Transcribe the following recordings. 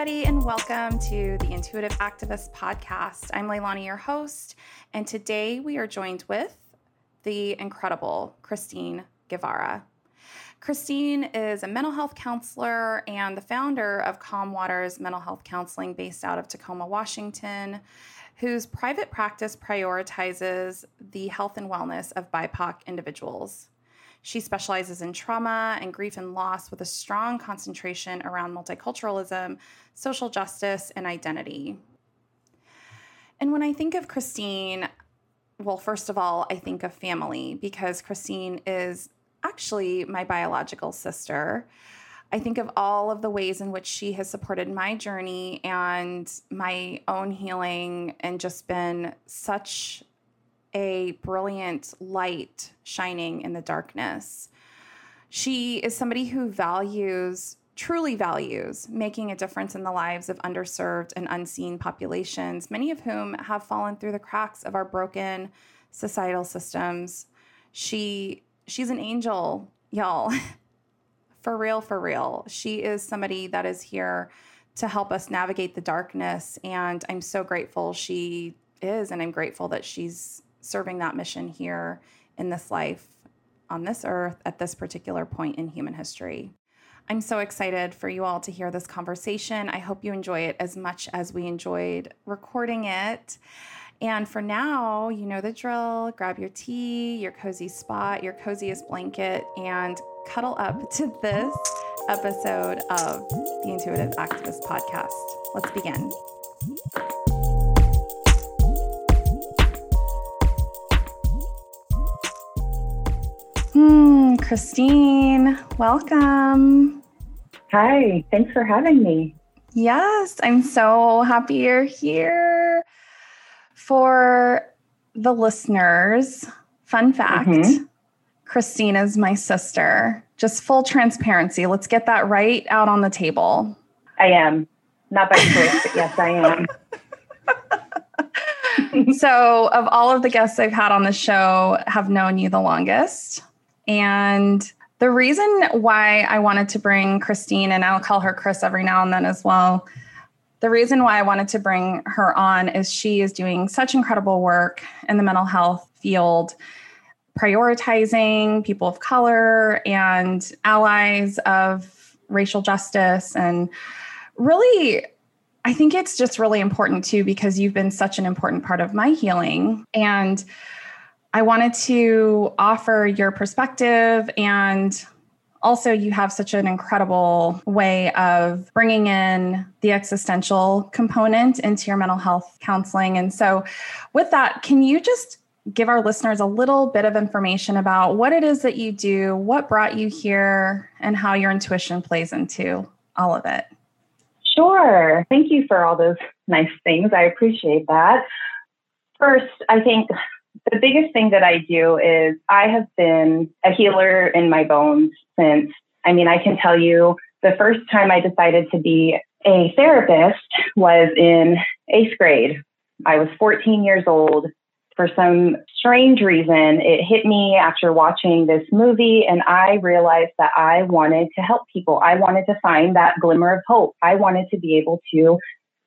everybody, and welcome to the Intuitive Activist Podcast. I'm Leilani, your host, and today we are joined with the incredible Kristine Guevara. Kristine is a mental health counselor and the founder of Calm Waters Mental Health Counseling based out of Tacoma, Washington, whose private practice prioritizes the health and wellness of BIPOC individuals. She specializes in trauma and grief and loss with a strong concentration around multiculturalism, social justice, and identity. And when I think of Kristine, well, first of all, I think of family because Kristine is actually my biological sister. I think of all of the ways in which she has supported my journey and my own healing and just been such a brilliant light shining in the darkness. She is somebody who values, truly values, making a difference in the lives of underserved and unseen populations, many of whom have fallen through the cracks of our broken societal systems. She she's an angel, y'all. for real, for real. She is somebody that is here to help us navigate the darkness and I'm so grateful she is and I'm grateful that she's serving that mission here in this life on this earth at this particular point in human history. I'm so excited for you all to hear this conversation. I hope you enjoy it as much as we enjoyed recording it. And for now, you know the drill grab your tea, your cozy spot, your coziest blanket, and cuddle up to this episode of the Intuitive Activist Podcast. Let's begin. Kristine, welcome. Hi, thanks for having me. Yes, I'm so happy you're here. For the listeners, fun fact mm-hmm. Christina's my sister. Just full transparency. Let's get that right out on the table. I am. Not by choice, but yes, I am. so, of all of the guests I've had on the show, have known you the longest. And the reason why I wanted to bring Kristine, and I'll call her Chris every now and then as well, the reason why I wanted to bring her on is she is doing such incredible work in the mental health field, prioritizing people of color and allies of racial justice. And really, I think it's just really important too, because you've been such an important part of my healing. And I wanted to offer your perspective and also you have such an incredible way of bringing in the existential component into your mental health counseling. And so with that can you just give our listeners a little bit of information about what it is that you do what brought you here and how your intuition plays into all of it? Sure. Thank you for all those nice things. I appreciate that. First i think the biggest thing that I do is I have been a healer in my bones since, I mean, I can tell you the first time I decided to be a therapist was in eighth grade. I was 14 years old. For some strange reason, it hit me after watching this movie, and I realized that I wanted to help people. I wanted to find that glimmer of hope. I wanted to be able to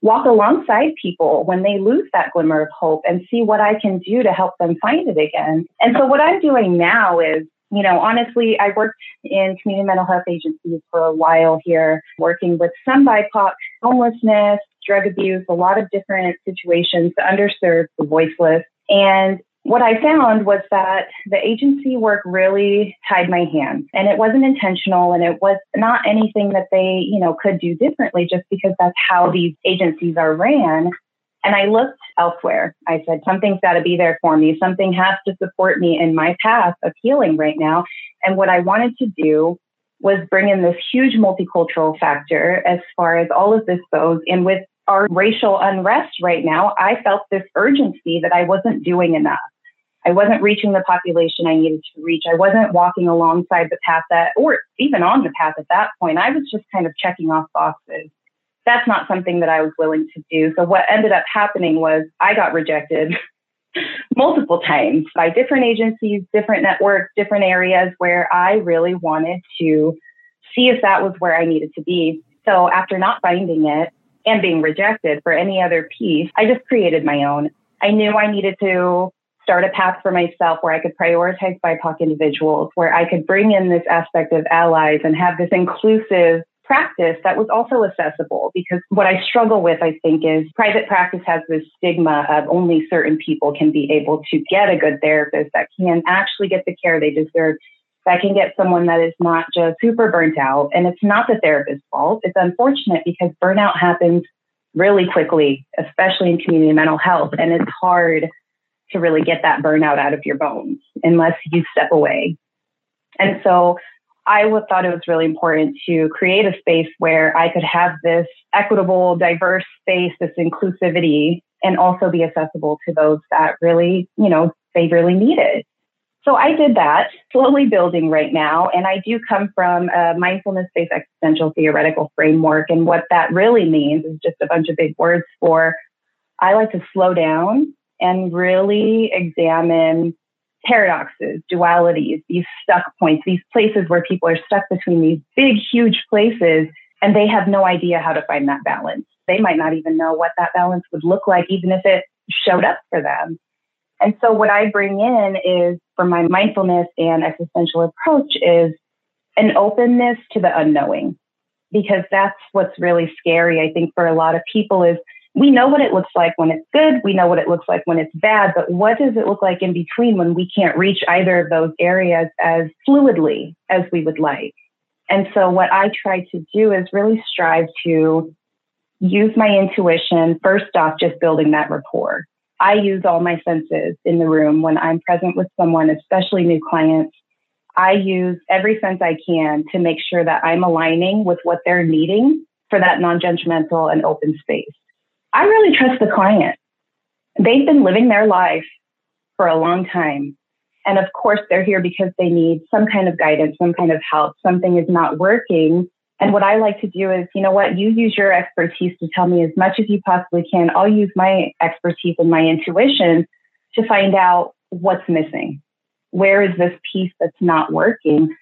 walk alongside people when they lose that glimmer of hope and see what I can do to help them find it again. And so what I'm doing now is, you know, honestly, I worked in community mental health agencies for a while here, working with some BIPOC homelessness, drug abuse, a lot of different situations, the underserved, the voiceless. And what I found was that the agency work really tied my hands and it wasn't intentional and it was not anything that they, you know, could do differently just because that's how these agencies are ran. And I looked elsewhere. I said, something's got to be there for me. Something has to support me in my path of healing right now. And what I wanted to do was bring in this huge multicultural factor as far as all of this goes. And with our racial unrest right now, I felt this urgency that I wasn't doing enough. I wasn't reaching the population I needed to reach. I wasn't walking alongside the path that, or even on the path at that point. I was just kind of checking off boxes. That's not something that I was willing to do. So what ended up happening was I got rejected multiple times by different agencies, different networks, different areas where I really wanted to see if that was where I needed to be. So after not finding it, and being rejected for any other piece, I just created my own. I knew I needed to start a path for myself where I could prioritize BIPOC individuals, where I could bring in this aspect of allies and have this inclusive practice that was also accessible because what I struggle with, I think, is private practice has this stigma of only certain people can be able to get a good therapist that can actually get the care they deserve, that can get someone that is not just super burnt out. And it's not the therapist's fault. It's unfortunate because burnout happens really quickly, especially in community mental health. And it's hard to really get that burnout out of your bones unless you step away. And so I thought it was really important to create a space where I could have this equitable, diverse space, this inclusivity, and also be accessible to those that really, you know, they really need it. So I did that, slowly building right now. And I do come from a mindfulness based existential theoretical framework. And what that really means is just a bunch of big words for I like to slow down and really examine paradoxes, dualities, these stuck points, these places where people are stuck between these big, huge places and they have no idea how to find that balance. They might not even know what that balance would look like, even if it showed up for them. And so, what I bring in is for my mindfulness and existential approach is an openness to the unknowing, because that's what's really scary, I think, for a lot of people is we know what it looks like when it's good. We know what it looks like when it's bad, but what does it look like in between when we can't reach either of those areas as fluidly as we would like? And so what I try to do is really strive to use my intuition, first off, just building that rapport. I use all my senses in the room when I'm present with someone, especially new clients. I use every sense I can to make sure that I'm aligning with what they're needing for that non judgmental and open space. I really trust the client. They've been living their life for a long time. And of course, they're here because they need some kind of guidance, some kind of help. Something is not working. And what I like to do is, you know what, you use your expertise to tell me as much as you possibly can. I'll use my expertise and my intuition to find out what's missing. Where is this piece that's not working?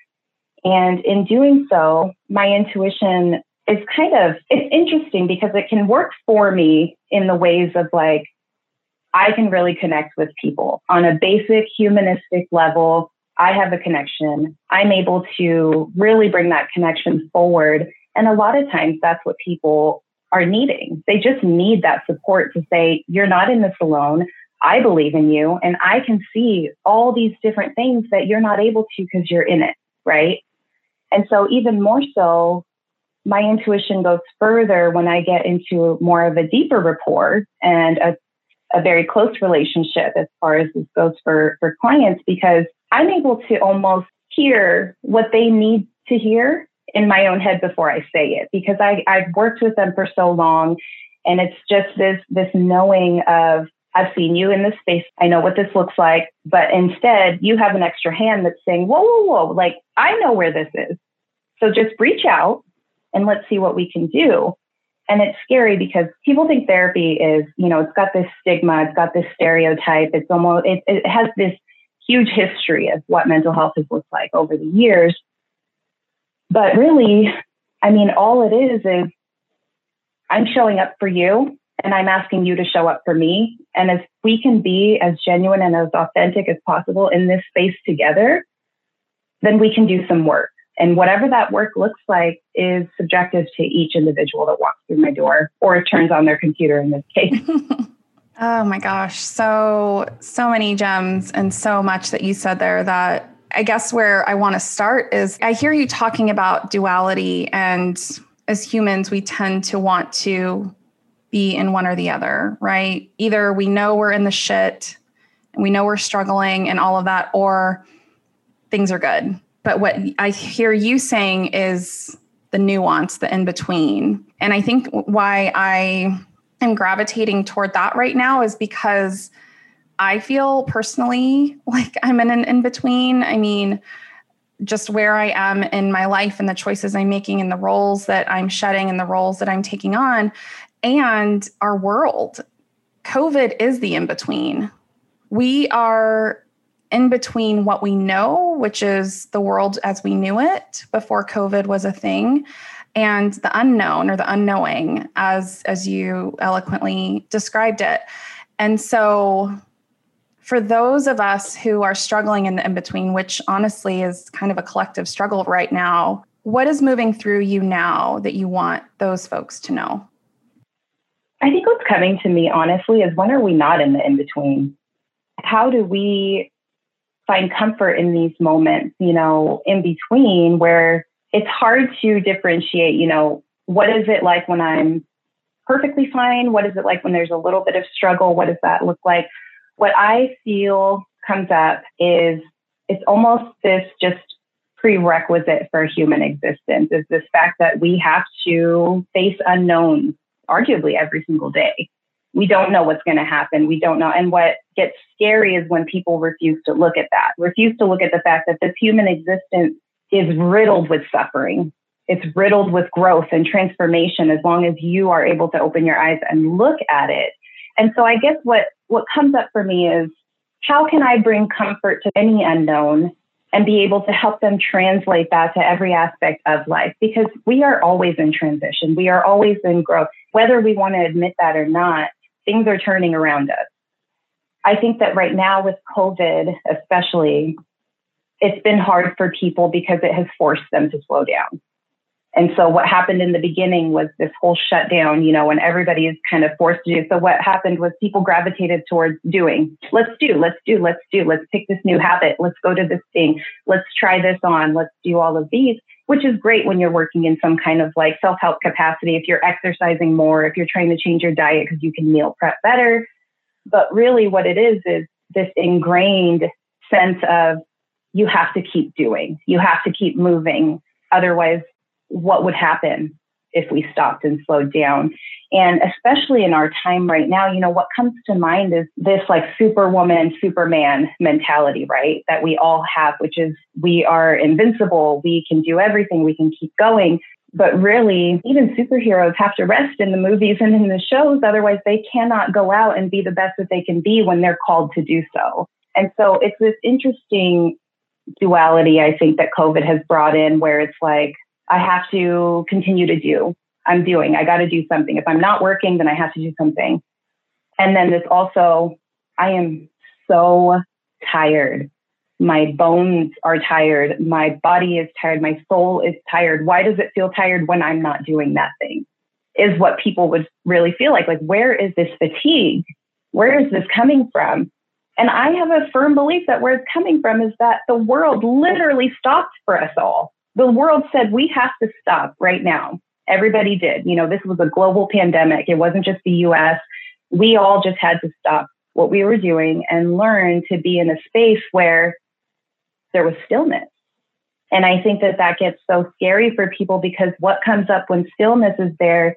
And in doing so, my intuition is kind of it's interesting because it can work for me in the ways of like I can really connect with people on a basic humanistic level. I have a connection. I'm able to really bring that connection forward. And a lot of times that's what people are needing. They just need that support to say, you're not in this alone. I believe in you and I can see all these different things that you're not able to because you're in it. Right. And so even more so, my intuition goes further when I get into more of a deeper rapport and a, a very close relationship as far as this goes for, for clients because I'm able to almost hear what they need to hear in my own head before I say it because I, I've worked with them for so long and it's just this this knowing of I've seen you in this space. I know what this looks like. But instead, you have an extra hand that's saying, whoa, whoa, whoa, like I know where this is. So just reach out and let's see what we can do. And it's scary because people think therapy is, you know, it's got this stigma, it's got this stereotype, it's almost, it, it has this huge history of what mental health has looked like over the years. But really, I mean, all it is is I'm showing up for you and I'm asking you to show up for me. And if we can be as genuine and as authentic as possible in this space together, then we can do some work. And whatever that work looks like is subjective to each individual that walks through my door or turns on their computer in this case. oh my gosh. So, so many gems and so much that you said there that I guess where I want to start is I hear you talking about duality, and as humans, we tend to want to be in one or the other, right? Either we know we're in the shit and we know we're struggling and all of that, or things are good but what I hear you saying is the nuance, the in between. And I think why I am gravitating toward that right now is because I feel personally like I'm in an in between. I mean, just where I am in my life and the choices I'm making and the roles that I'm shedding and the roles that I'm taking on and our world. COVID is the in between. We are in between what we know, which is the world as we knew it before COVID was a thing, and the unknown or the unknowing as as you eloquently described it. And so for those of us who are struggling in the in between, which honestly is kind of a collective struggle right now, what is moving through you now that you want those folks to know? I think what's coming to me, honestly, is when are we not in the in between? How do we find comfort in these moments, you know, in between where it's hard to differentiate, you know, what is it like when I'm perfectly fine? What is it like when there's a little bit of struggle? What does that look like? What I feel comes up is it's almost this just prerequisite for human existence is this fact that we have to face unknowns arguably every single day. We don't know what's going to happen. We don't know. And what gets scary is when people refuse to look at that, refuse to look at the fact that this human existence is riddled with suffering. It's riddled with growth and transformation as long as you are able to open your eyes and look at it. And so I guess what, what comes up for me is how can I bring comfort to any unknown and be able to help them translate that to every aspect of life because we are always in transition. We are always in growth. Whether we want to admit that or not, things are turning around us. I think that right now with COVID, especially, it's been hard for people because it has forced them to slow down. And so what happened in the beginning was this whole shutdown, you know, when everybody is kind of forced to do. So what happened was people gravitated towards doing. Let's do, let's do, let's do, let's pick this new habit. Let's go to this thing. Let's try this on. Let's do all of these, which is great when you're working in some kind of like self-help capacity. If you're exercising more, if you're trying to change your diet because you can meal prep better. But really what it is is this ingrained sense of you have to keep doing. You have to keep moving. Otherwise, what would happen if we stopped and slowed down. And especially in our time right now, you know, what comes to mind is this like superwoman, superman mentality, right? That we all have, which is we are invincible, we can do everything, we can keep going. But really, even superheroes have to rest in the movies and in the shows. Otherwise, they cannot go out and be the best that they can be when they're called to do so. And so it's this interesting duality, I think, that COVID has brought in where it's like, I have to continue to do. I'm doing. I got to do something. If I'm not working, then I have to do something. And then this also, I am so tired. My bones are tired. My body is tired. My soul is tired. Why does it feel tired when I'm not doing that thing? Is what people would really feel like. Like, where is this fatigue? Where is this coming from? And I have a firm belief that where it's coming from is that the world literally stopped for us all the world said we have to stop right now. Everybody did. You know, this was a global pandemic. It wasn't just the US. We all just had to stop what we were doing and learn to be in a space where there was stillness. And I think that that gets so scary for people because what comes up when stillness is there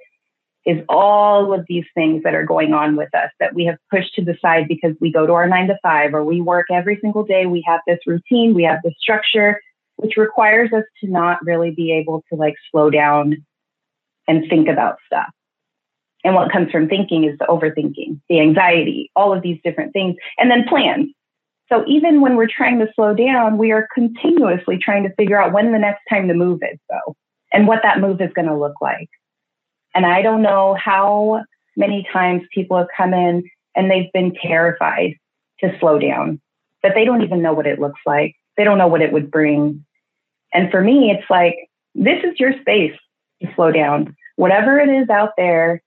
is all of these things that are going on with us that we have pushed to the side because we go to our nine to five or we work every single day. We have this routine, we have this structure, which requires us to not really be able to like slow down and think about stuff. And what comes from thinking is the overthinking, the anxiety, all of these different things, and then plans. So even when we're trying to slow down, we are continuously trying to figure out when the next time to move is, though, and what that move is going to look like. And I don't know how many times people have come in and they've been terrified to slow down, but they don't even know what it looks like they don't know what it would bring. And for me, it's like, this is your space to slow down. Whatever it is out there,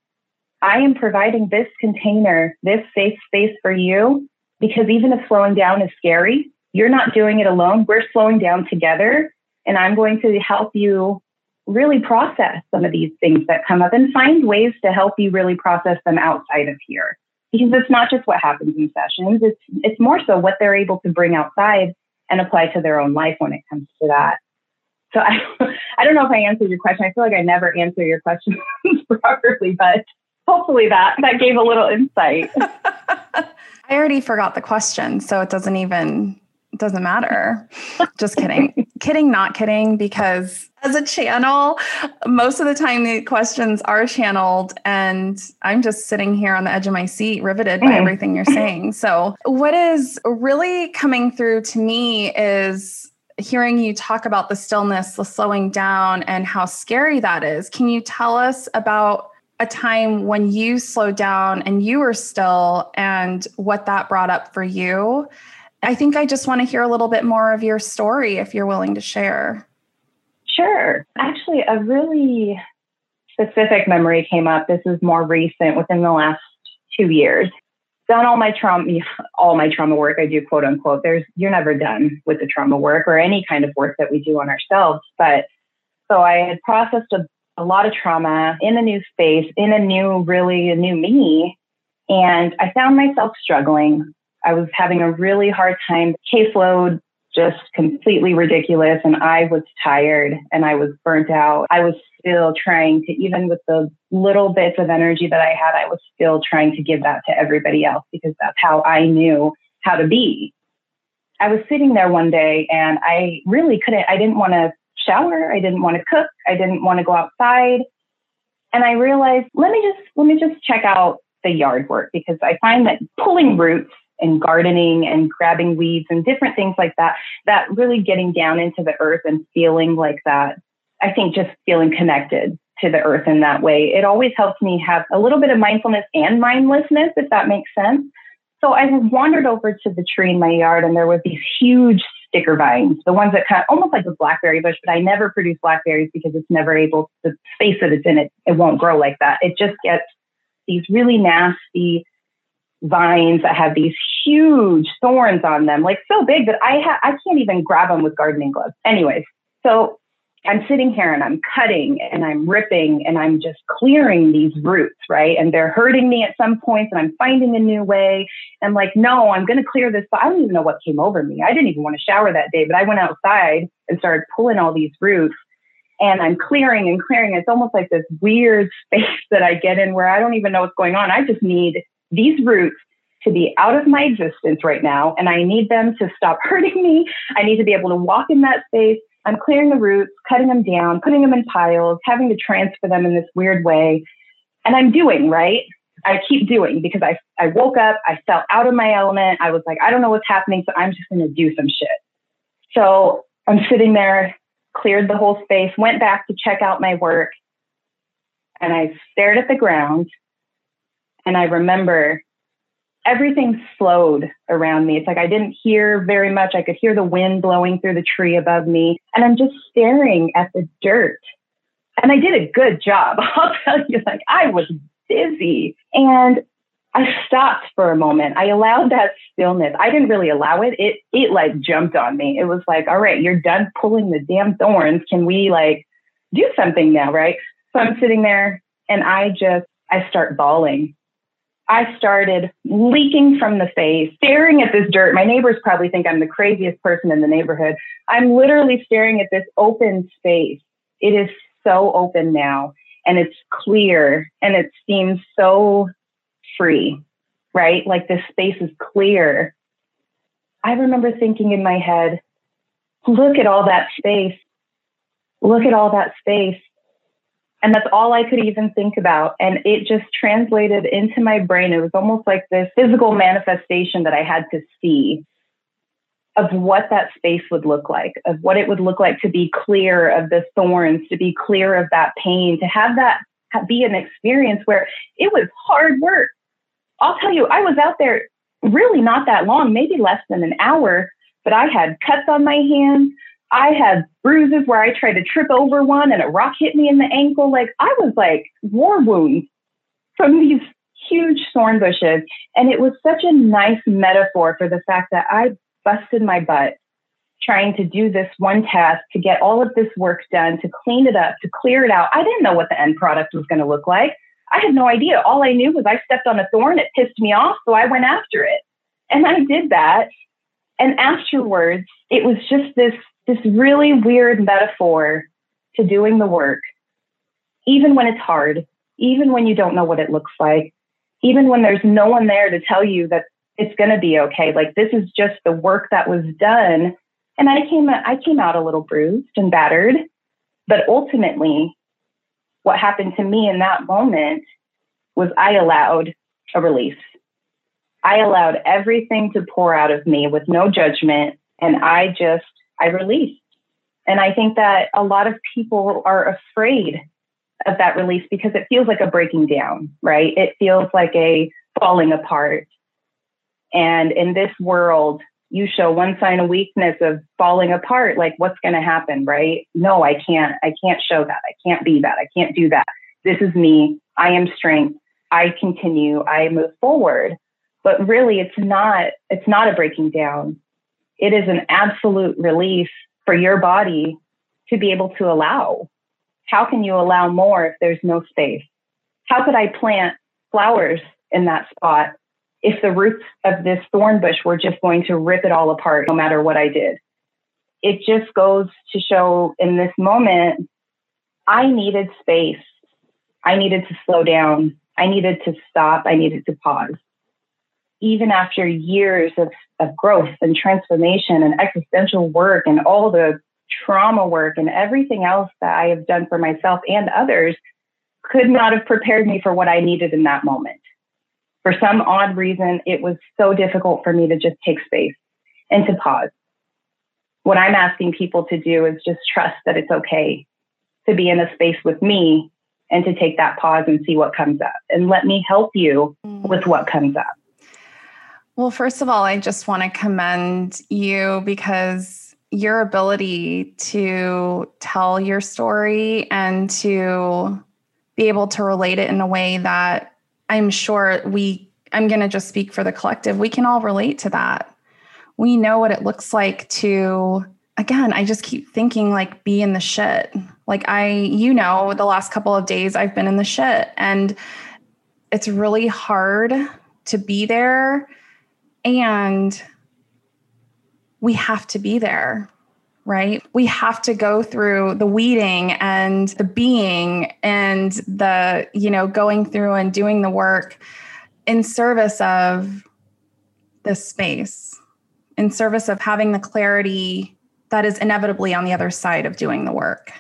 I am providing this container, this safe space for you, because even if slowing down is scary, you're not doing it alone. We're slowing down together. And I'm going to help you really process some of these things that come up and find ways to help you really process them outside of here. Because it's not just what happens in sessions, it's, it's more so what they're able to bring outside and apply to their own life when it comes to that. So I, I don't know if I answered your question. I feel like I never answer your questions properly, but hopefully that that gave a little insight. I already forgot the question, so it doesn't even doesn't matter. Just kidding. Kidding, not kidding, because as a channel, most of the time the questions are channeled, and I'm just sitting here on the edge of my seat, riveted by mm. everything you're saying. So, what is really coming through to me is hearing you talk about the stillness, the slowing down, and how scary that is. Can you tell us about a time when you slowed down and you were still and what that brought up for you? I think I just want to hear a little bit more of your story if you're willing to share. Sure. Actually, a really specific memory came up. This is more recent within the last two years. Done all my trauma, all my trauma work. I do quote unquote. There's you're never done with the trauma work or any kind of work that we do on ourselves. But so I had processed a, a lot of trauma in a new space, in a new, really a new me, and I found myself struggling. I was having a really hard time. Caseload just completely ridiculous. And I was tired and I was burnt out. I was still trying to, even with the little bits of energy that I had, I was still trying to give that to everybody else because that's how I knew how to be. I was sitting there one day and I really couldn't, I didn't want to shower. I didn't want to cook. I didn't want to go outside. And I realized, let me just, let me just check out the yard work because I find that pulling roots and gardening and grabbing weeds and different things like that, that really getting down into the earth and feeling like that. I think just feeling connected to the earth in that way. It always helps me have a little bit of mindfulness and mindlessness, if that makes sense. So I wandered over to the tree in my yard and there were these huge sticker vines, the ones that kind of almost like a blackberry bush, but I never produce blackberries because it's never able, the space that it's in it, it won't grow like that. It just gets these really nasty vines that have these huge thorns on them, like so big that I ha- I can't even grab them with gardening gloves. Anyways, so I'm sitting here and I'm cutting and I'm ripping and I'm just clearing these roots, right? And they're hurting me at some points and I'm finding a new way. I'm like, no, I'm going to clear this. But I don't even know what came over me. I didn't even want to shower that day, but I went outside and started pulling all these roots and I'm clearing and clearing. It's almost like this weird space that I get in where I don't even know what's going on. I just need these roots to be out of my existence right now, and I need them to stop hurting me. I need to be able to walk in that space. I'm clearing the roots, cutting them down, putting them in piles, having to transfer them in this weird way. And I'm doing, right? I keep doing because I, I woke up, I felt out of my element. I was like, I don't know what's happening, so I'm just going to do some shit. So I'm sitting there, cleared the whole space, went back to check out my work, and I stared at the ground and I remember everything slowed around me. It's like I didn't hear very much. I could hear the wind blowing through the tree above me. And I'm just staring at the dirt. And I did a good job. I'll tell you, like I was busy. And I stopped for a moment. I allowed that stillness. I didn't really allow it. It it like jumped on me. It was like, all right, you're done pulling the damn thorns. Can we like do something now, right? So I'm sitting there and I just I start bawling I started leaking from the face, staring at this dirt. My neighbors probably think I'm the craziest person in the neighborhood. I'm literally staring at this open space. It is so open now and it's clear and it seems so free, right? Like this space is clear. I remember thinking in my head, look at all that space. Look at all that space. And that's all I could even think about. And it just translated into my brain. It was almost like this physical manifestation that I had to see of what that space would look like, of what it would look like to be clear of the thorns, to be clear of that pain, to have that be an experience where it was hard work. I'll tell you, I was out there really not that long, maybe less than an hour, but I had cuts on my hands. I had bruises where I tried to trip over one and a rock hit me in the ankle. Like I was like war wounds from these huge thorn bushes. And it was such a nice metaphor for the fact that I busted my butt trying to do this one task to get all of this work done, to clean it up, to clear it out. I didn't know what the end product was going to look like. I had no idea. All I knew was I stepped on a thorn, it pissed me off, so I went after it. And I did that. And afterwards, it was just this this really weird metaphor to doing the work, even when it's hard, even when you don't know what it looks like, even when there's no one there to tell you that it's going to be okay. Like this is just the work that was done. And I came, I came out a little bruised and battered, but ultimately what happened to me in that moment was I allowed a release. I allowed everything to pour out of me with no judgment. And I just I released. And I think that a lot of people are afraid of that release because it feels like a breaking down, right? It feels like a falling apart. And in this world, you show one sign of weakness of falling apart, like what's going to happen, right? No, I can't. I can't show that. I can't be that. I can't do that. This is me. I am strength. I continue. I move forward. But really, it's not. It's not a breaking down. It is an absolute release for your body to be able to allow. How can you allow more if there's no space? How could I plant flowers in that spot if the roots of this thorn bush were just going to rip it all apart no matter what I did. It just goes to show in this moment, I needed space. I needed to slow down. I needed to stop. I needed to pause. Even after years of, of growth and transformation and existential work and all the trauma work and everything else that I have done for myself and others, could not have prepared me for what I needed in that moment for some odd reason, it was so difficult for me to just take space and to pause. What I'm asking people to do is just trust that it's okay to be in a space with me and to take that pause and see what comes up and let me help you mm. with what comes up. Well, first of all, I just want to commend you because your ability to tell your story and to be able to relate it in a way that I'm sure we, I'm going to just speak for the collective, we can all relate to that. We know what it looks like to, again, I just keep thinking like be in the shit. Like I, you know, the last couple of days I've been in the shit and it's really hard to be there. And we have to be there right? We have to go through the weeding and the being and the, you know, going through and doing the work in service of this space, in service of having the clarity that is inevitably on the other side of doing the work.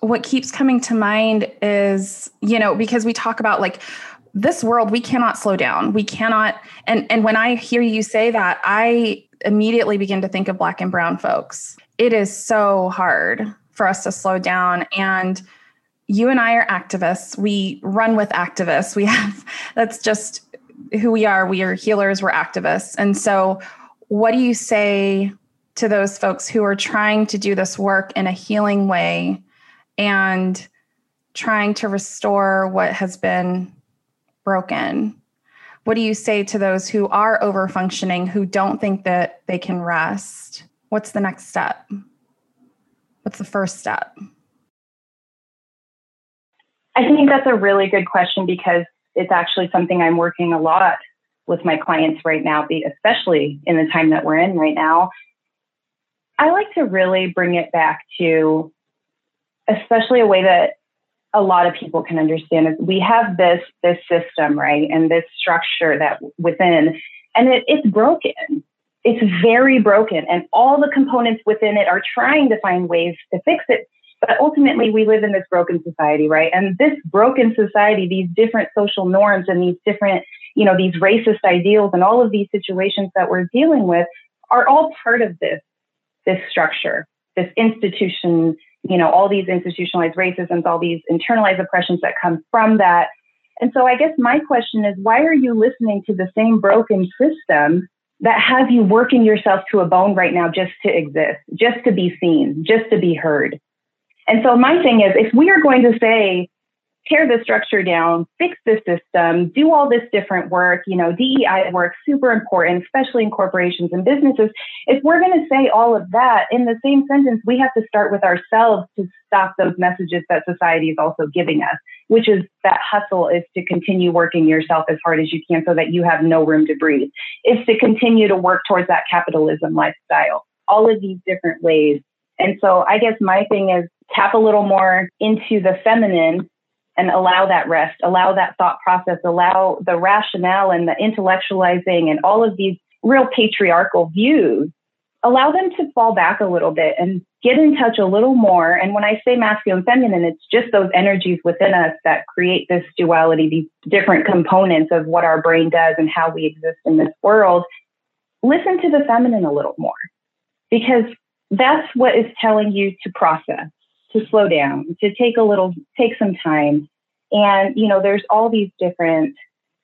What keeps coming to mind is, you know, because we talk about like, this world we cannot slow down we cannot and and when i hear you say that i immediately begin to think of black and brown folks. It is so hard for us to slow down and you and I are activists. We run with activists. We have that's just who we are. We are healers, we're activists. And so what do you say to those folks who are trying to do this work in a healing way and trying to restore what has been broken? What do you say to those who are over functioning, who don't think that they can rest? What's the next step? What's the first step? I think that's a really good question because it's actually something I'm working a lot with my clients right now, especially in the time that we're in right now. I like to really bring it back to, especially a way that a lot of people can understand is we have this this system right and this structure that within and it, it's broken. It's very broken and all the components within it are trying to find ways to fix it but ultimately we live in this broken society right and this broken society these different social norms and these different you know these racist ideals and all of these situations that we're dealing with are all part of this this structure this institution you know, all these institutionalized racisms, all these internalized oppressions that come from that. And so I guess my question is why are you listening to the same broken system that has you working yourself to a bone right now just to exist, just to be seen, just to be heard? And so my thing is if we are going to say tear the structure down, fix the system, do all this different work, you know, DEI work, super important, especially in corporations and businesses. If we're going to say all of that in the same sentence, we have to start with ourselves to stop those messages that society is also giving us, which is that hustle is to continue working yourself as hard as you can so that you have no room to breathe, is to continue to work towards that capitalism lifestyle, all of these different ways. And so I guess my thing is tap a little more into the feminine and allow that rest, allow that thought process, allow the rationale and the intellectualizing and all of these real patriarchal views, allow them to fall back a little bit and get in touch a little more. And when I say masculine feminine, it's just those energies within us that create this duality, these different components of what our brain does and how we exist in this world. Listen to the feminine a little more. because that's what is telling you to process, to slow down, to take a little, take some time. And, you know, there's all these different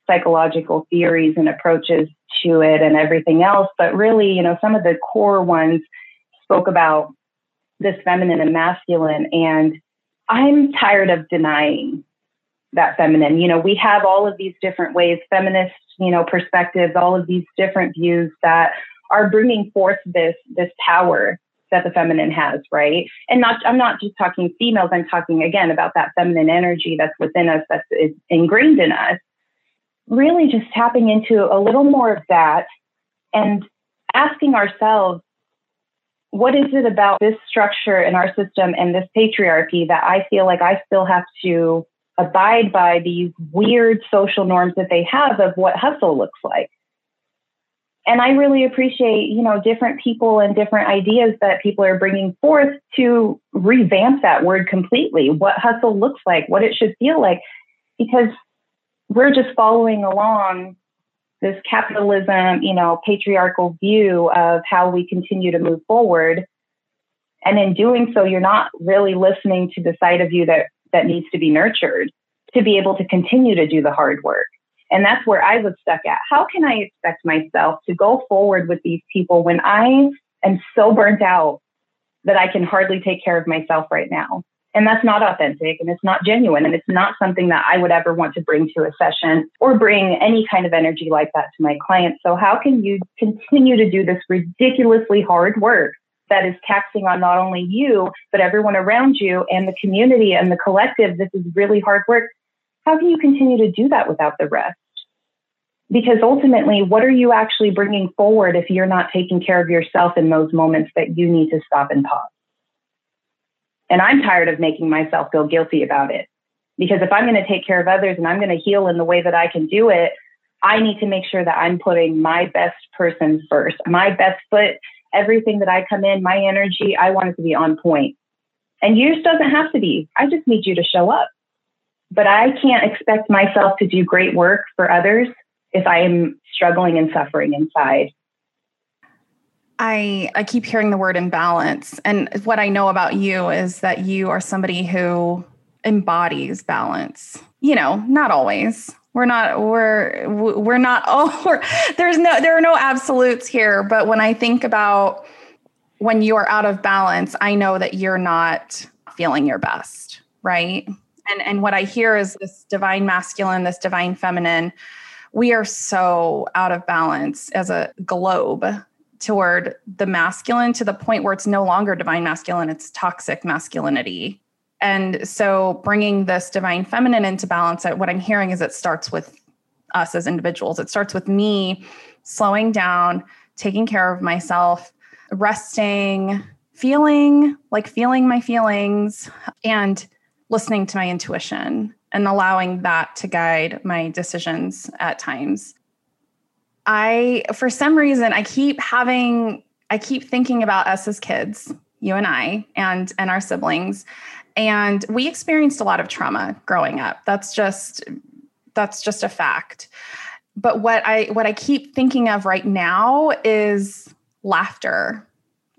psychological theories and approaches to it and everything else. But really, you know, some of the core ones spoke about this feminine and masculine. And I'm tired of denying that feminine. You know, we have all of these different ways, feminist, you know, perspectives, all of these different views that are bringing forth this this power that the feminine has, right? And not I'm not just talking females, I'm talking again about that feminine energy that's within us, that's ingrained in us. Really just tapping into a little more of that and asking ourselves, what is it about this structure in our system and this patriarchy that I feel like I still have to abide by these weird social norms that they have of what hustle looks like? And I really appreciate, you know, different people and different ideas that people are bringing forth to revamp that word completely, what hustle looks like, what it should feel like, because we're just following along this capitalism, you know, patriarchal view of how we continue to move forward. And in doing so, you're not really listening to the side of you that, that needs to be nurtured to be able to continue to do the hard work. And that's where I was stuck at. How can I expect myself to go forward with these people when I am so burnt out that I can hardly take care of myself right now? And that's not authentic and it's not genuine and it's not something that I would ever want to bring to a session or bring any kind of energy like that to my clients. So, how can you continue to do this ridiculously hard work that is taxing on not only you, but everyone around you and the community and the collective? This is really hard work. How can you continue to do that without the rest? Because ultimately, what are you actually bringing forward if you're not taking care of yourself in those moments that you need to stop and pause? And I'm tired of making myself feel guilty about it. Because if I'm going to take care of others and I'm going to heal in the way that I can do it, I need to make sure that I'm putting my best person first, my best foot, everything that I come in, my energy, I want it to be on point. And yours doesn't have to be. I just need you to show up. But I can't expect myself to do great work for others if I am struggling and suffering inside. I I keep hearing the word imbalance and what I know about you is that you are somebody who embodies balance. You know, not always. We're not we're we're not oh we're, there's no there are no absolutes here, but when I think about when you are out of balance, I know that you're not feeling your best, right? And and what I hear is this divine masculine, this divine feminine. We are so out of balance as a globe toward the masculine to the point where it's no longer divine masculine, it's toxic masculinity. And so bringing this divine feminine into balance, what I'm hearing is it starts with us as individuals. It starts with me slowing down, taking care of myself, resting, feeling like feeling my feelings, and listening to my intuition and allowing that to guide my decisions at times. I, for some reason, I keep having, I keep thinking about us as kids, you and I, and and our siblings, and we experienced a lot of trauma growing up. That's just, that's just a fact. But what I what I keep thinking of right now is laughter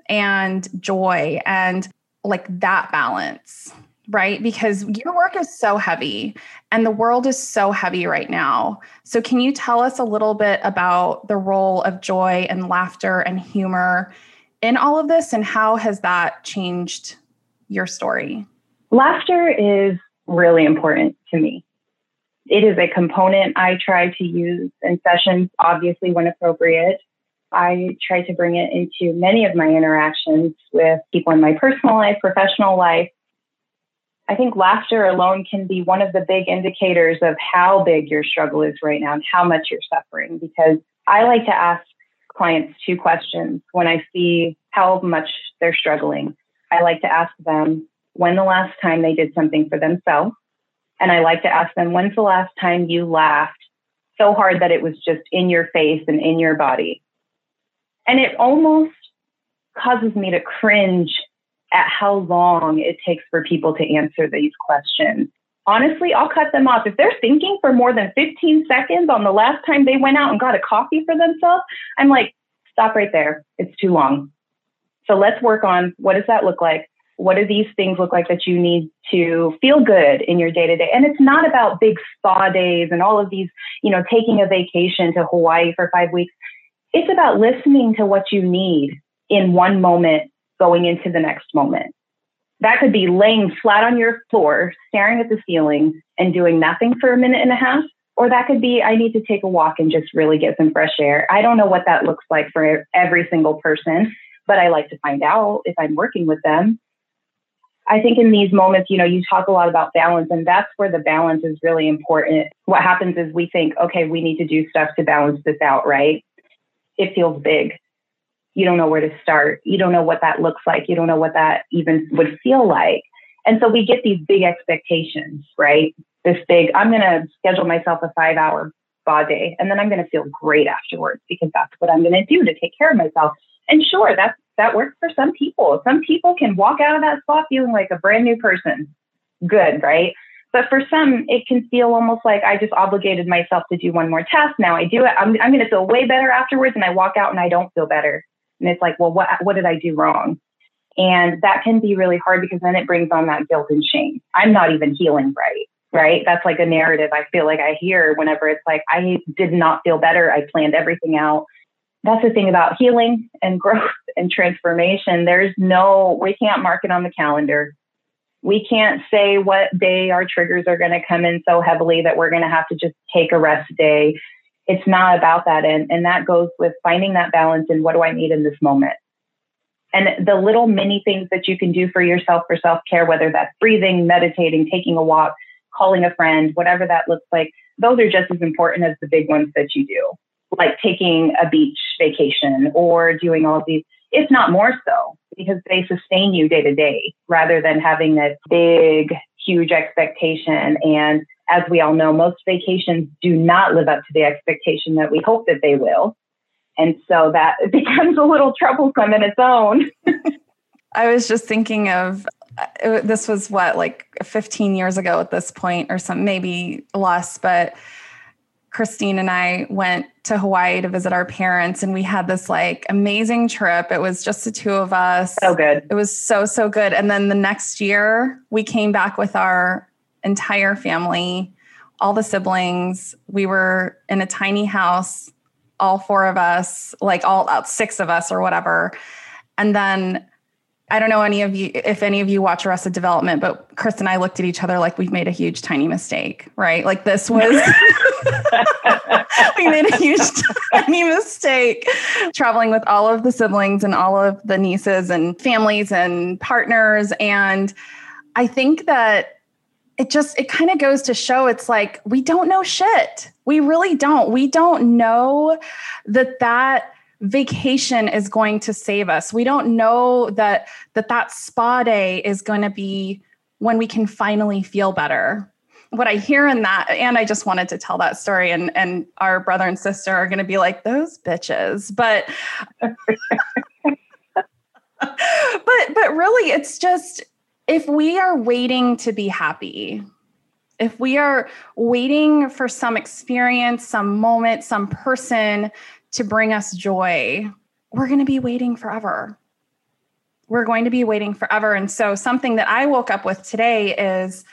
and joy and like that balance right? Because your work is so heavy and the world is so heavy right now. So, can you tell us a little bit about the role of joy and laughter and humor in all of this and how has that changed your story? Laughter is really important to me. It is a component I try to use in sessions, obviously, when appropriate. I try to bring it into many of my interactions with people in my personal life, professional life, I think laughter alone can be one of the big indicators of how big your struggle is right now and how much you're suffering. Because I like to ask clients two questions when I see how much they're struggling. I like to ask them when the last time they did something for themselves. And I like to ask them, when's the last time you laughed so hard that it was just in your face and in your body? And it almost causes me to cringe at how long it takes for people to answer these questions. Honestly, I'll cut them off. If they're thinking for more than 15 seconds on the last time they went out and got a coffee for themselves, I'm like, stop right there. It's too long. So let's work on what does that look like? What do these things look like that you need to feel good in your day to day? And it's not about big spa days and all of these, you know, taking a vacation to Hawaii for five weeks. It's about listening to what you need in one moment going into the next moment. That could be laying flat on your floor, staring at the ceiling and doing nothing for a minute and a half. Or that could be, I need to take a walk and just really get some fresh air. I don't know what that looks like for every single person, but I like to find out if I'm working with them. I think in these moments, you know, you talk a lot about balance, and that's where the balance is really important. What happens is we think, okay, we need to do stuff to balance this out, right? It feels big you don't know where to start. You don't know what that looks like. You don't know what that even would feel like. And so we get these big expectations, right? This big, I'm going to schedule myself a five hour spa day and then I'm going to feel great afterwards because that's what I'm going to do to take care of myself. And sure, that's, that works for some people. Some people can walk out of that spa feeling like a brand new person. Good, right? But for some, it can feel almost like I just obligated myself to do one more test. Now I do it. I'm, I'm going to feel way better afterwards. And I walk out and I don't feel better. And it's like, well, what, what did I do wrong? And that can be really hard because then it brings on that guilt and shame. I'm not even healing right, right? That's like a narrative I feel like I hear whenever it's like, I did not feel better. I planned everything out. That's the thing about healing and growth and transformation. There's no, we can't mark it on the calendar. We can't say what day our triggers are going to come in so heavily that we're going to have to just take a rest day it's not about that. And, and that goes with finding that balance and what do I need in this moment? And the little mini things that you can do for yourself for self care, whether that's breathing, meditating, taking a walk, calling a friend, whatever that looks like, those are just as important as the big ones that you do, like taking a beach vacation or doing all these, if not more so, because they sustain you day to day rather than having this big, huge expectation and as we all know, most vacations do not live up to the expectation that we hope that they will. And so that becomes a little troublesome in its own. I was just thinking of uh, this was what, like 15 years ago at this point, or some maybe less, but Kristine and I went to Hawaii to visit our parents and we had this like amazing trip. It was just the two of us. So good. It was so, so good. And then the next year we came back with our entire family, all the siblings. We were in a tiny house, all four of us, like all uh, six of us or whatever. And then I don't know any of you if any of you watch Arrested Development, but Chris and I looked at each other like we've made a huge tiny mistake, right? Like this was we made a huge tiny mistake traveling with all of the siblings and all of the nieces and families and partners. And I think that it just it kind of goes to show it's like we don't know shit. We really don't. We don't know that that vacation is going to save us. We don't know that that that spa day is going to be when we can finally feel better. What i hear in that and i just wanted to tell that story and and our brother and sister are going to be like those bitches. But but but really it's just if we are waiting to be happy, if we are waiting for some experience, some moment, some person to bring us joy, we're going to be waiting forever. We're going to be waiting forever. And so, something that I woke up with today is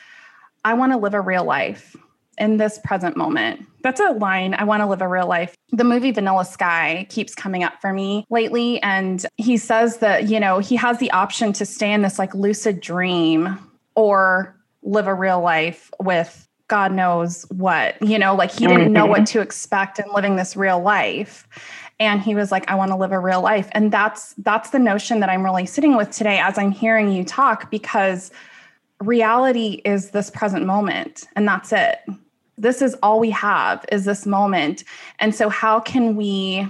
I want to live a real life in this present moment. That's a line. I want to live a real life. The movie Vanilla Sky keeps coming up for me lately. And he says that, you know, he has the option to stay in this like lucid dream or live a real life with God knows what, you know, like he didn't know what mm-hmm. to expect in living this real life. And he was like, I want to live a real life. And that's that's the notion that I'm really sitting with today as I'm hearing you talk, because reality is this present moment and that's it this is all we have is this moment. And so, how can we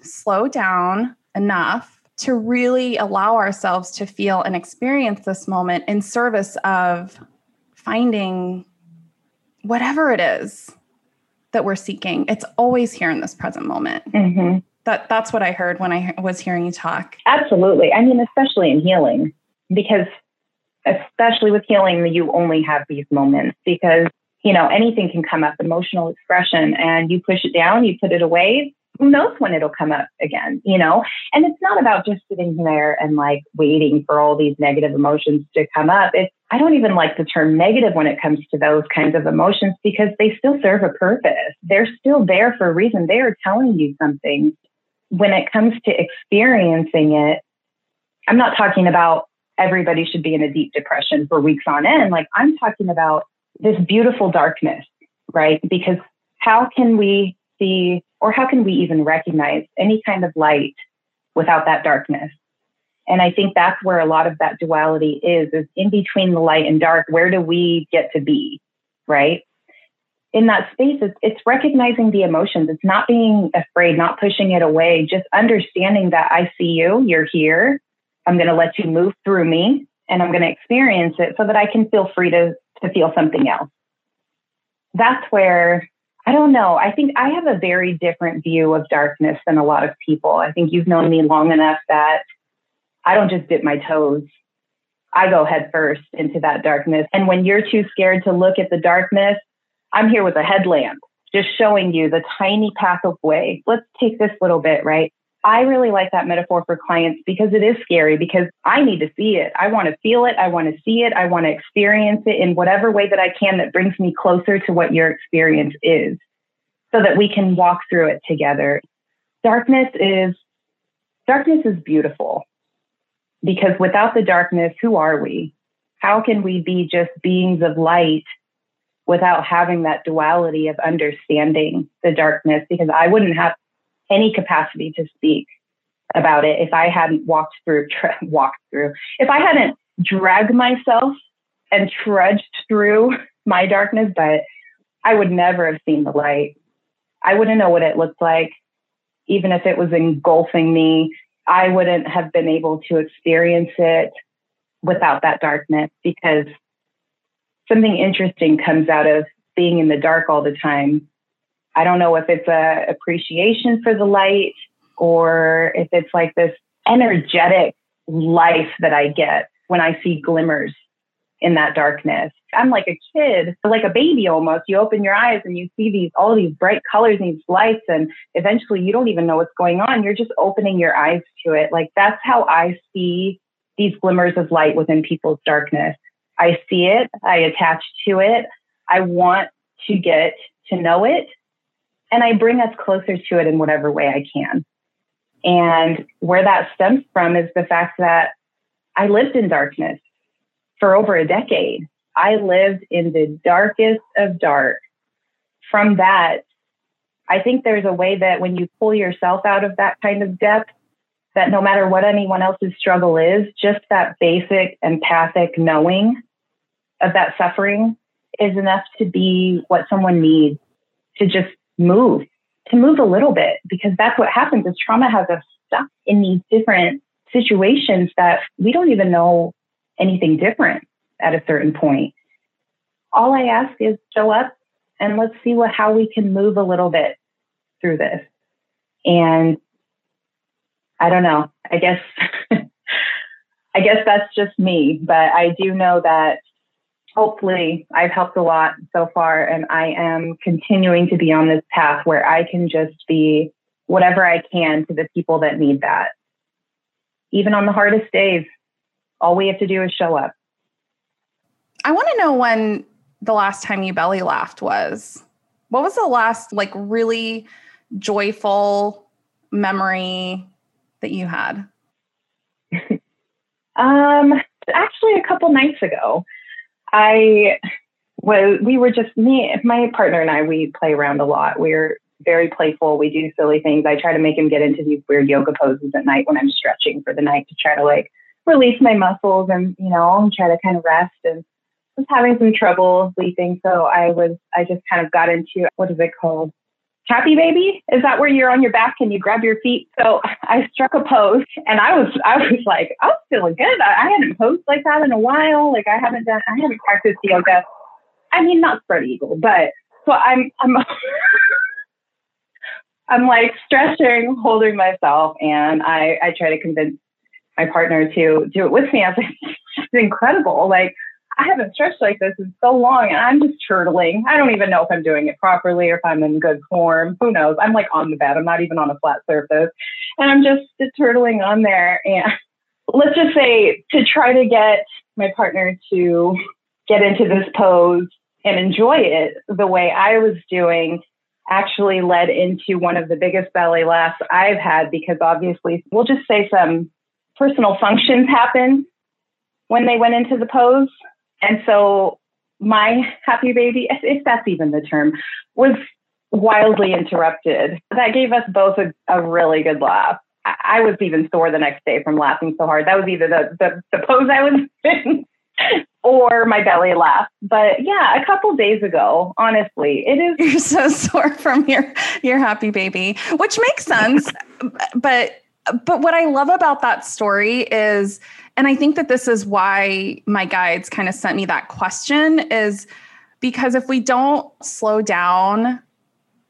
slow down enough to really allow ourselves to feel and experience this moment in service of finding whatever it is that we're seeking? It's always here in this present moment. Mm-hmm. That, that's what I heard when I was hearing you talk. Absolutely. I mean, especially in healing, because especially with healing, you only have these moments because you know, anything can come up, emotional expression, and you push it down, you put it away, who knows when it'll come up again, you know? And it's not about just sitting there and like waiting for all these negative emotions to come up. It's, I don't even like the term negative when it comes to those kinds of emotions because they still serve a purpose. They're still there for a reason. They are telling you something. When it comes to experiencing it, I'm not talking about everybody should be in a deep depression for weeks on end. Like I'm talking about this beautiful darkness, right? Because how can we see, or how can we even recognize any kind of light without that darkness? And I think that's where a lot of that duality is, is in between the light and dark. Where do we get to be? Right. In that space, it's, it's recognizing the emotions. It's not being afraid, not pushing it away, just understanding that I see you, you're here. I'm going to let you move through me and I'm going to experience it so that I can feel free to, to feel something else. That's where I don't know. I think I have a very different view of darkness than a lot of people. I think you've known me long enough that I don't just dip my toes. I go head first into that darkness. And when you're too scared to look at the darkness, I'm here with a headlamp, just showing you the tiny path of way. Let's take this little bit, right? I really like that metaphor for clients because it is scary because I need to see it. I want to feel it. I want to see it. I want to experience it in whatever way that I can that brings me closer to what your experience is so that we can walk through it together. Darkness is darkness is beautiful because without the darkness, who are we? How can we be just beings of light without having that duality of understanding the darkness? Because I wouldn't have any capacity to speak about it if I hadn't walked through, tra- walked through, if I hadn't dragged myself and trudged through my darkness, but I would never have seen the light. I wouldn't know what it looked like, even if it was engulfing me. I wouldn't have been able to experience it without that darkness because something interesting comes out of being in the dark all the time. I don't know if it's a appreciation for the light or if it's like this energetic life that I get when I see glimmers in that darkness. I'm like a kid, like a baby almost. You open your eyes and you see these all these bright colors and these lights, and eventually you don't even know what's going on. You're just opening your eyes to it. Like that's how I see these glimmers of light within people's darkness. I see it, I attach to it, I want to get to know it and I bring us closer to it in whatever way I can. And where that stems from is the fact that I lived in darkness for over a decade. I lived in the darkest of dark. From that, I think there's a way that when you pull yourself out of that kind of depth, that no matter what anyone else's struggle is, just that basic empathic knowing of that suffering is enough to be what someone needs to just move, to move a little bit, because that's what happens is trauma has us stuck in these different situations that we don't even know anything different at a certain point. All I ask is show up and let's see what how we can move a little bit through this. And I don't know. I guess I guess that's just me, but I do know that hopefully I've helped a lot so far and I am continuing to be on this path where I can just be whatever I can to the people that need that. Even on the hardest days, all we have to do is show up. I want to know when the last time you belly laughed was. What was the last like really joyful memory that you had? um actually a couple nights ago. I was, we were just me, my partner and I, we play around a lot. We're very playful. We do silly things. I try to make him get into these weird yoga poses at night when I'm stretching for the night to try to like release my muscles and, you know, try to kind of rest and was having some trouble sleeping. So I was, I just kind of got into, what is it called? happy baby? Is that where you're on your back and you grab your feet? So i struck a pose and i was i was like i was feeling good. I, I hadn't posed like that in a while. Like i haven't done i haven't practiced yoga. I mean not spread eagle but so i'm i'm i'm like stretching holding myself and i i try to convince my partner to do it with me i was like it's incredible like I haven't stretched like this in so long and I'm just turtling. I don't even know if I'm doing it properly or if I'm in good form. Who knows? I'm like on the bed. I'm not even on a flat surface. And I'm just turtling on there. And let's just say to try to get my partner to get into this pose and enjoy it the way I was doing actually led into one of the biggest belly laughs I've had because obviously we'll just say some personal functions happened when they went into the pose. And so my happy baby, if that's even the term, was wildly interrupted. That gave us both a, a really good laugh. I, I was even sore the next day from laughing so hard. That was either the, the, the pose I was in or my belly laugh. But yeah, a couple days ago, honestly, it is. You're so sore from your your happy baby, which makes sense. but but what I love about that story is, and I think that this is why my guides kind of sent me that question is because if we don't slow down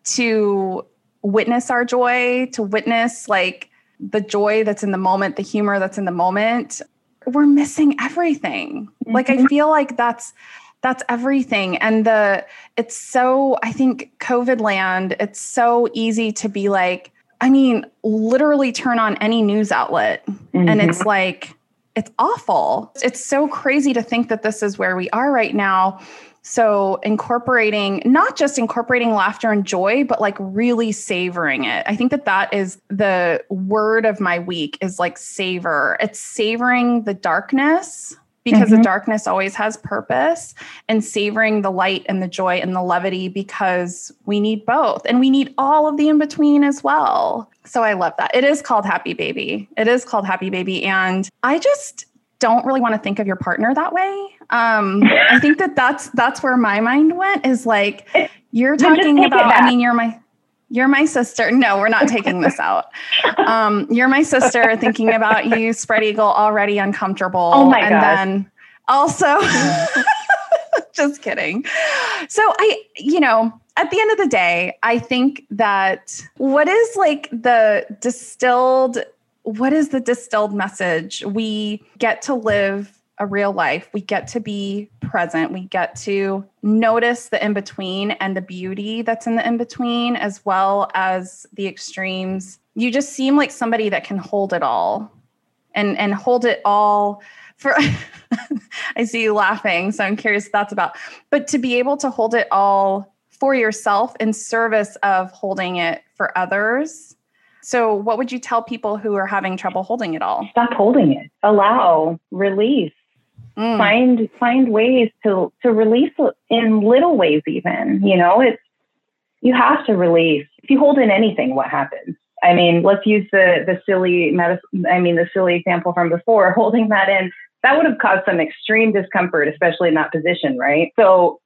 to witness our joy, to witness like the joy that's in the moment, the humor that's in the moment, we're missing everything. Mm-hmm. Like I mm-hmm. feel like that's that's everything and the it's so I think covid land it's so easy to be like I mean literally turn on any news outlet mm-hmm. and it's like it's awful. It's so crazy to think that this is where we are right now so, incorporating not just incorporating laughter and joy, but like really savoring it. I think that that is the word of my week is like savor. It's savoring the darkness because mm-hmm. the darkness always has purpose and savoring the light and the joy and the levity because we need both and we need all of the in between as well. So I love that. It is called Happy Baby. It is called Happy Baby. And I just, don't really want to think of your partner that way. Um, I think that that's that's where my mind went is like you're talking about. I mean, you're my you're my sister. No, we're not taking this out. Um, you're my sister. Thinking about you, spread eagle, already uncomfortable. Oh my and then also, just kidding. So I, you know, at the end of the day, I think that what is like the distilled what is the distilled message? We get to live a real life. We get to be present. We get to notice the in between and the beauty that's in the in between, as well as the extremes. You just seem like somebody that can hold it all and, and hold it all for. I see you laughing, so I'm curious what that's about. But to be able to hold it all for yourself in service of holding it for others so, what would you tell people who are having trouble holding it all? Stop holding it. Allow, release. Mm. Find find ways to to release in little ways. Even you know, it's you have to release. If you hold in anything, what happens? I mean, let's use the the silly medicine. I mean, the silly example from before. Holding that in that would have caused some extreme discomfort, especially in that position, right? So,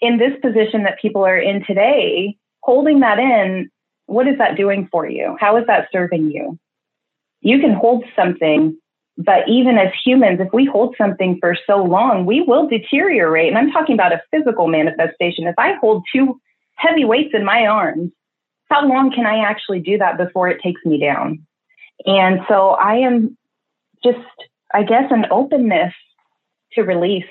in this position that people are in today, holding that in what is that doing for you? How is that serving you? You can hold something, but even as humans, if we hold something for so long, we will deteriorate. And I'm talking about a physical manifestation. If I hold two heavy weights in my arms, how long can I actually do that before it takes me down? And so I am just, I guess, an openness to release,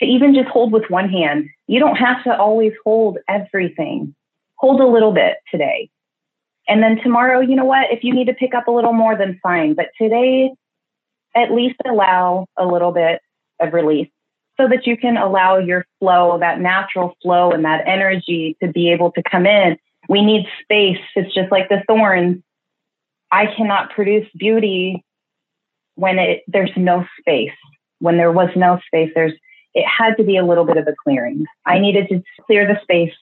to even just hold with one hand. You don't have to always hold everything hold a little bit today. And then tomorrow, you know what? If you need to pick up a little more, then fine. But today, at least allow a little bit of release so that you can allow your flow, that natural flow and that energy to be able to come in. We need space. It's just like the thorns. I cannot produce beauty when it there's no space. When there was no space, there's it had to be a little bit of a clearing. I needed to clear the space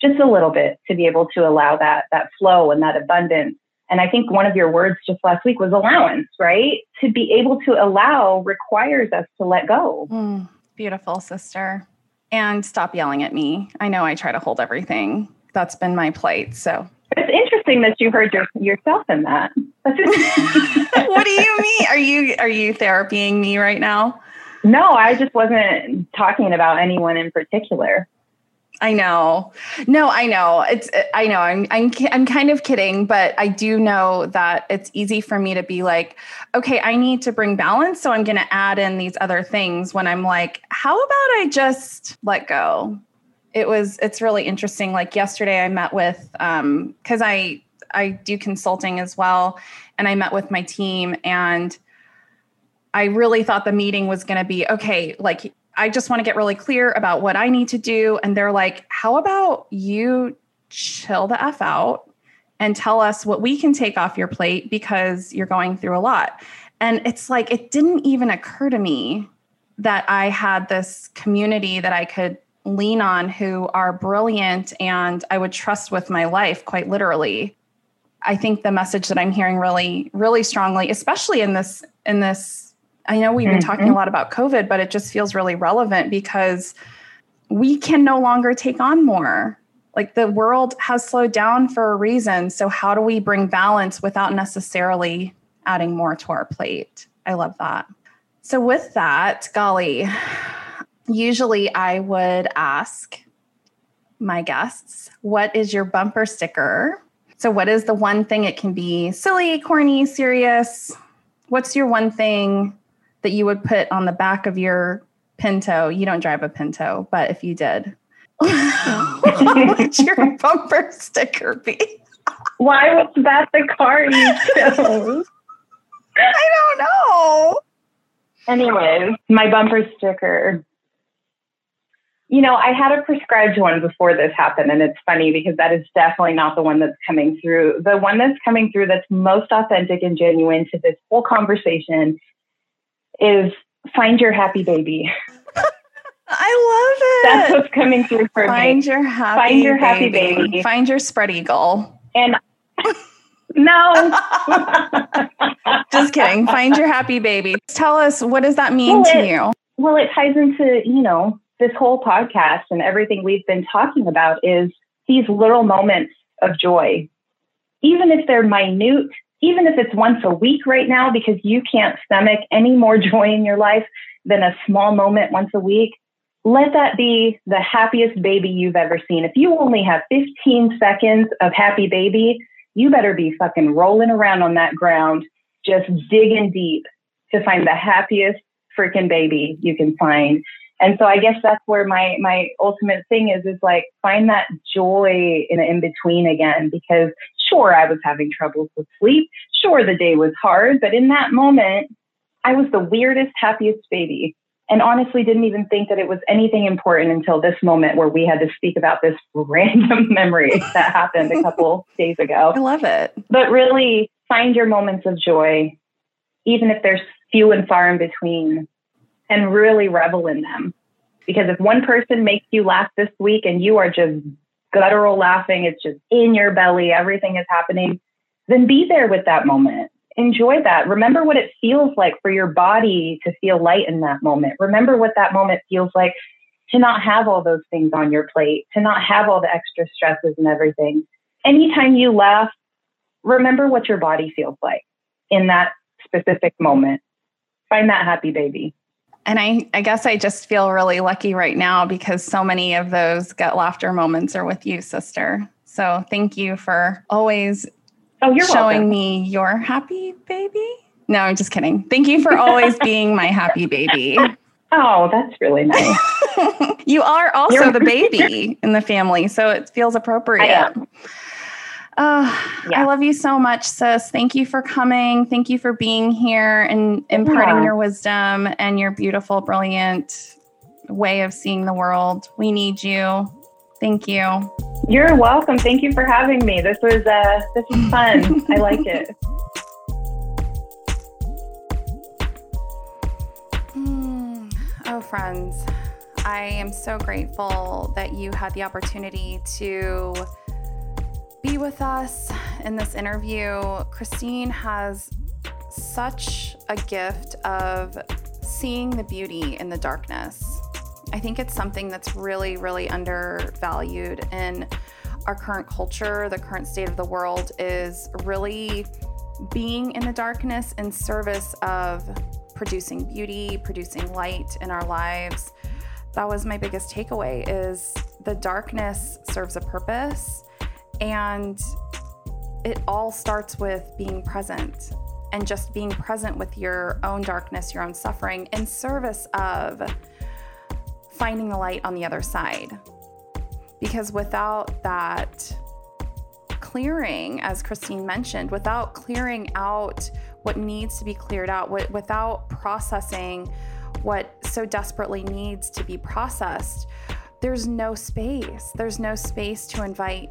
just a little bit to be able to allow that that flow and that abundance and i think one of your words just last week was allowance right? To be able to allow requires us to let go. Mm, beautiful sister. And stop yelling at me. I know i try to hold everything. That's been my plight so. It's interesting that you heard your, yourself in that. What do you mean? Are you are you therapying me right now? No i just wasn't talking about anyone in particular I know. No, I know. It's I know. I'm I'm I'm kind of kidding, but I do know that it's easy for me to be like, okay, I need to bring balance, so I'm going to add in these other things when I'm like, how about I just let go? It was it's really interesting like yesterday I met with um cuz I I do consulting as well and I met with my team and I really thought the meeting was going to be okay, like I just want to get really clear about what I need to do. And they're like, how about you chill the F out and tell us what we can take off your plate because you're going through a lot. And it's like, it didn't even occur to me that I had this community that I could lean on who are brilliant and I would trust with my life, quite literally. I think the message that I'm hearing really, really strongly, especially in this, in this I know we've been mm-hmm. talking a lot about COVID, but it just feels really relevant because we can no longer take on more. Like the world has slowed down for a reason. So, how do we bring balance without necessarily adding more to our plate? I love that. So, with that, golly, usually I would ask my guests, what is your bumper sticker? So, what is the one thing? It can be silly, corny, serious. What's your one thing that you would put on the back of your Pinto. You don't drive a Pinto, but if you did, what would your bumper sticker be? Why was that the car you chose? I don't know. Anyways, my bumper sticker. You know, I had a prescribed one before this happened, and it's funny because that is definitely not the one that's coming through. The one that's coming through that's most authentic and genuine to this whole conversation is find your happy baby. I love it. That's what's coming through for find me. Your happy find your baby. happy baby. Find your spread eagle. And no. Just kidding. Find your happy baby. Tell us what does that mean well, to it, you? Well, it ties into, you know, this whole podcast and everything we've been talking about is these little moments of joy. Even if they're minute even if it's once a week right now, because you can't stomach any more joy in your life than a small moment once a week, let that be the happiest baby you've ever seen. If you only have 15 seconds of happy baby, you better be fucking rolling around on that ground, just digging deep to find the happiest freaking baby you can find. And so I guess that's where my my ultimate thing is is like find that joy in in between again because sure I was having troubles with sleep, sure the day was hard, but in that moment I was the weirdest happiest baby and honestly didn't even think that it was anything important until this moment where we had to speak about this random memory that happened a couple days ago. I love it. But really find your moments of joy even if they're few and far in between and really revel in them. Because if one person makes you laugh this week and you are just guttural laughing, it's just in your belly, everything is happening, then be there with that moment. Enjoy that. Remember what it feels like for your body to feel light in that moment. Remember what that moment feels like to not have all those things on your plate, to not have all the extra stresses and everything. Anytime you laugh, remember what your body feels like in that specific moment. Find that happy baby. And I, I guess I just feel really lucky right now because so many of those gut laughter moments are with you, sister. So thank you for always oh, you're showing welcome. me your happy baby. No, I'm just kidding. Thank you for always being my happy baby. Oh, that's really nice. you are also the baby in the family, so it feels appropriate. Oh, yeah. I love you so much, sis. Thank you for coming. Thank you for being here and imparting yeah. your wisdom and your beautiful, brilliant way of seeing the world. We need you. Thank you. You're welcome. Thank you for having me. This was uh this was fun. I like it. Mm. Oh, friends, I am so grateful that you had the opportunity to be with us in this interview. Kristine has such a gift of seeing the beauty in the darkness. I think it's something that's really, really undervalued in our current culture, the current state of the world is really being in the darkness in service of producing beauty, producing light in our lives. That was my biggest takeaway is the darkness serves a purpose and it all starts with being present and just being present with your own darkness, your own suffering in service of finding the light on the other side. Because without that clearing, as Kristine mentioned, without clearing out what needs to be cleared out, without processing what so desperately needs to be processed, there's no space. There's no space to invite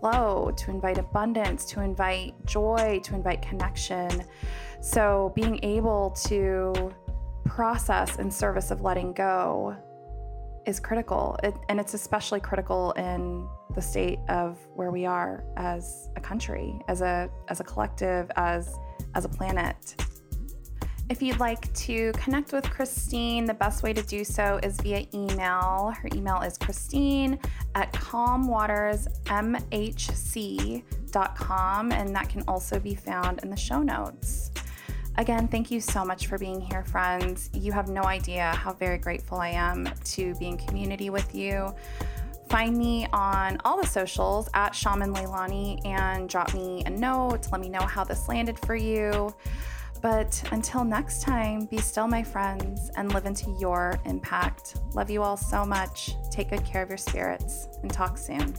flow, to invite abundance, to invite joy, to invite connection. So, being able to process in service of letting go is critical. It, and it's especially critical in the state of where we are as a country, as a, as a collective, as, as a planet. If you'd like to connect with Kristine, the best way to do so is via email. Her email is kristine at calmwatersmhc.com, and that can also be found in the show notes. Again, thank you so much for being here, friends. You have no idea how very grateful I am to be in community with you. Find me on all the socials at Shaman Leilani and drop me a note. Let me know how this landed for you. But until next time, be still, my friends, and live into your impact. Love you all so much. Take good care of your spirits and talk soon.